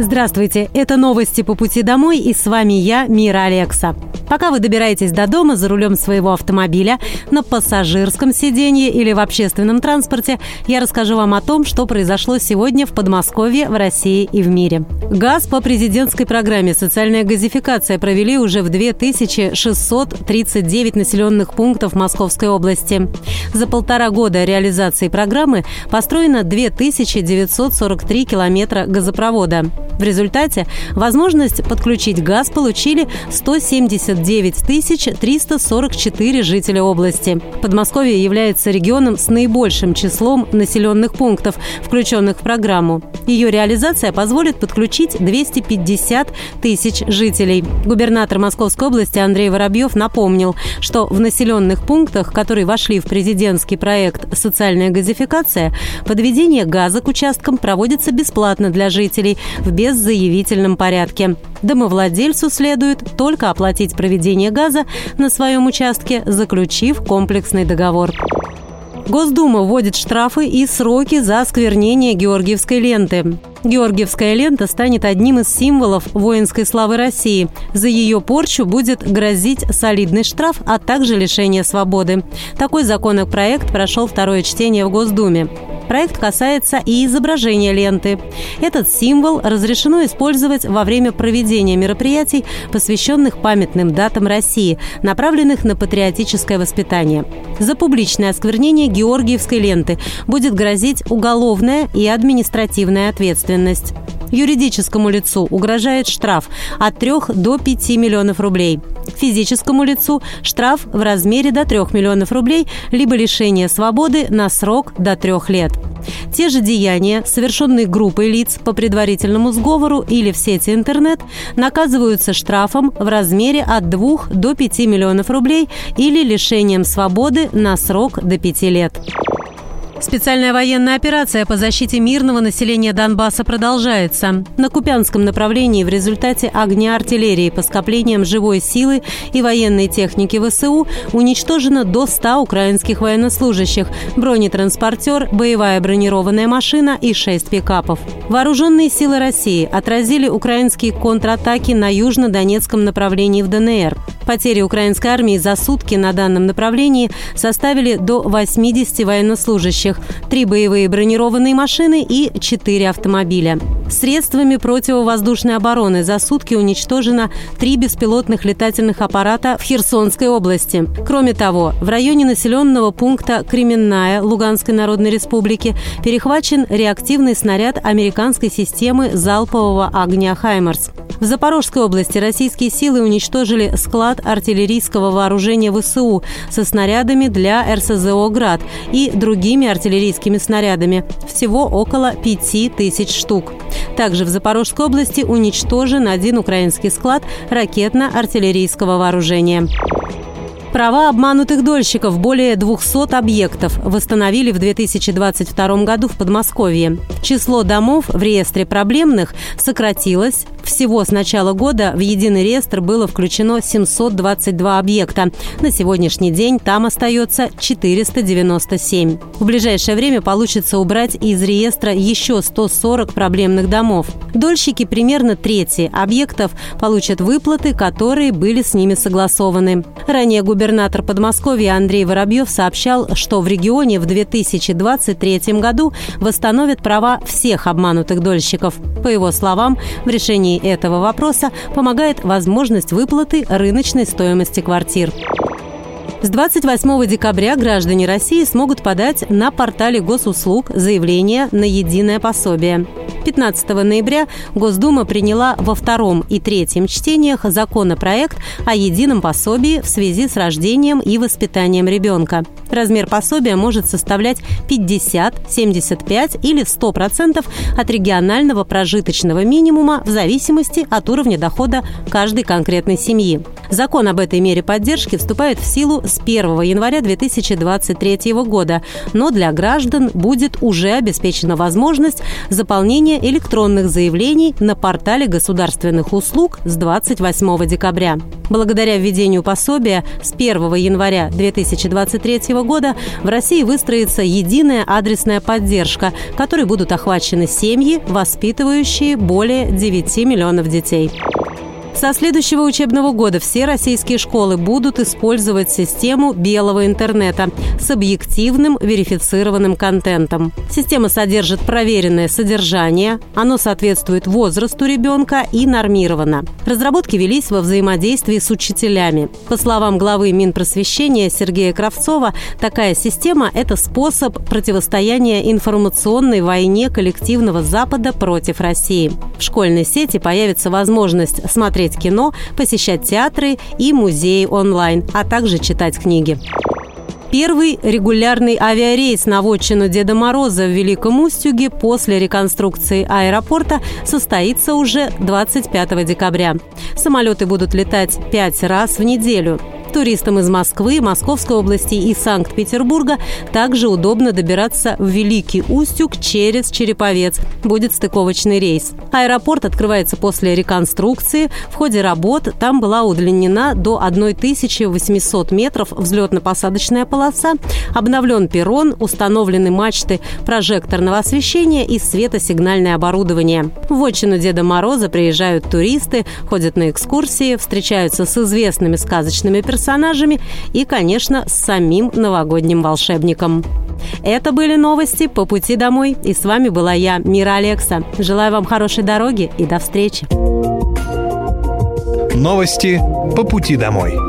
Здравствуйте, это новости по пути домой и с вами я, Мира Алекса. Пока вы добираетесь до дома за рулем своего автомобиля, на пассажирском сиденье или в общественном транспорте, я расскажу вам о том, что произошло сегодня в Подмосковье, в России и в мире. Газ по президентской программе «Социальная газификация» провели уже в 2639 населенных пунктов Московской области. За полтора года реализации программы построено 2943 километра газопровода. В результате возможность подключить газ получили 179 344 жителя области. Подмосковье является регионом с наибольшим числом населенных пунктов, включенных в программу. Ее реализация позволит подключить 250 тысяч жителей. Губернатор Московской области Андрей Воробьев напомнил, что в населенных пунктах, которые вошли в президентский проект «Социальная газификация», подведение газа к участкам проводится бесплатно для жителей в без беззаявительном порядке. Домовладельцу следует только оплатить проведение газа на своем участке, заключив комплексный договор. Госдума вводит штрафы и сроки за осквернение Георгиевской ленты. Георгиевская лента станет одним из символов воинской славы России. За ее порчу будет грозить солидный штраф, а также лишение свободы. Такой законопроект прошел второе чтение в Госдуме. Проект касается и изображения ленты. Этот символ разрешено использовать во время проведения мероприятий, посвященных памятным датам России, направленных на патриотическое воспитание. За публичное осквернение Георгиевской ленты будет грозить уголовная и административная ответственность. Юридическому лицу угрожает штраф от 3 до 5 миллионов рублей. Физическому лицу штраф в размере до 3 миллионов рублей либо лишение свободы на срок до 3 лет. Те же деяния, совершенные группой лиц по предварительному сговору или в сети интернет, наказываются штрафом в размере от 2 до 5 миллионов рублей или лишением свободы на срок до 5 лет. Специальная военная операция по защите мирного населения Донбасса продолжается. На Купянском направлении в результате огня артиллерии по скоплениям живой силы и военной техники ВСУ уничтожено до 100 украинских военнослужащих, бронетранспортер, боевая бронированная машина и 6 пикапов. Вооруженные силы России отразили украинские контратаки на южно-донецком направлении в ДНР. Потери украинской армии за сутки на данном направлении составили до 80 военнослужащих, три боевые бронированные машины и четыре автомобиля. Средствами противовоздушной обороны за сутки уничтожено три беспилотных летательных аппарата в Херсонской области. Кроме того, в районе населенного пункта Кременная Луганской Народной Республики перехвачен реактивный снаряд американской системы залпового огня «Хаймарс». В Запорожской области российские силы уничтожили склад артиллерийского вооружения ВСУ со снарядами для РСЗО «Град» и другими артиллерийскими снарядами. Всего около 5000 штук. Также в Запорожской области уничтожен один украинский склад ракетно-артиллерийского вооружения. Права обманутых дольщиков более 200 объектов восстановили в 2022 году в Подмосковье. Число домов в реестре проблемных сократилось. Всего с начала года в единый реестр было включено 722 объекта. На сегодняшний день там остается 497. В ближайшее время получится убрать из реестра еще 140 проблемных домов. Дольщики примерно трети объектов получат выплаты, которые были с ними согласованы. Ранее губернатор Подмосковья Андрей Воробьев сообщал, что в регионе в 2023 году восстановят права всех обманутых дольщиков. По его словам, в решении этого вопроса помогает возможность выплаты рыночной стоимости квартир. С 28 декабря граждане России смогут подать на портале госуслуг заявление на единое пособие. 15 ноября Госдума приняла во втором и третьем чтениях законопроект о едином пособии в связи с рождением и воспитанием ребенка. Размер пособия может составлять 50, 75 или 100% от регионального прожиточного минимума в зависимости от уровня дохода каждой конкретной семьи. Закон об этой мере поддержки вступает в силу с 1 января 2023 года, но для граждан будет уже обеспечена возможность заполнения электронных заявлений на портале государственных услуг с 28 декабря. Благодаря введению пособия с 1 января 2023 года в России выстроится единая адресная поддержка, которой будут охвачены семьи, воспитывающие более 9 миллионов детей. Со следующего учебного года все российские школы будут использовать систему белого интернета с объективным верифицированным контентом. Система содержит проверенное содержание, оно соответствует возрасту ребенка и нормировано. Разработки велись во взаимодействии с учителями. По словам главы Минпросвещения Сергея Кравцова, такая система – это способ противостояния информационной войне коллективного Запада против России. В школьной сети появится возможность смотреть смотреть кино, посещать театры и музеи онлайн, а также читать книги. Первый регулярный авиарейс на вотчину Деда Мороза в Великом Устюге после реконструкции аэропорта состоится уже 25 декабря. Самолеты будут летать пять раз в неделю. Туристам из Москвы, Московской области и Санкт-Петербурга также удобно добираться в Великий Устюг через Череповец. Будет стыковочный рейс. Аэропорт открывается после реконструкции. В ходе работ там была удлинена до 1800 метров взлетно-посадочная полоса, обновлен перрон, установлены мачты прожекторного освещения и светосигнальное оборудование. В отчину Деда Мороза приезжают туристы, ходят на экскурсии, встречаются с известными сказочными персонажами персонажами и, конечно, с самим новогодним волшебником. Это были новости по пути домой. И с вами была я, Мира Алекса. Желаю вам хорошей дороги и до встречи. Новости по пути домой.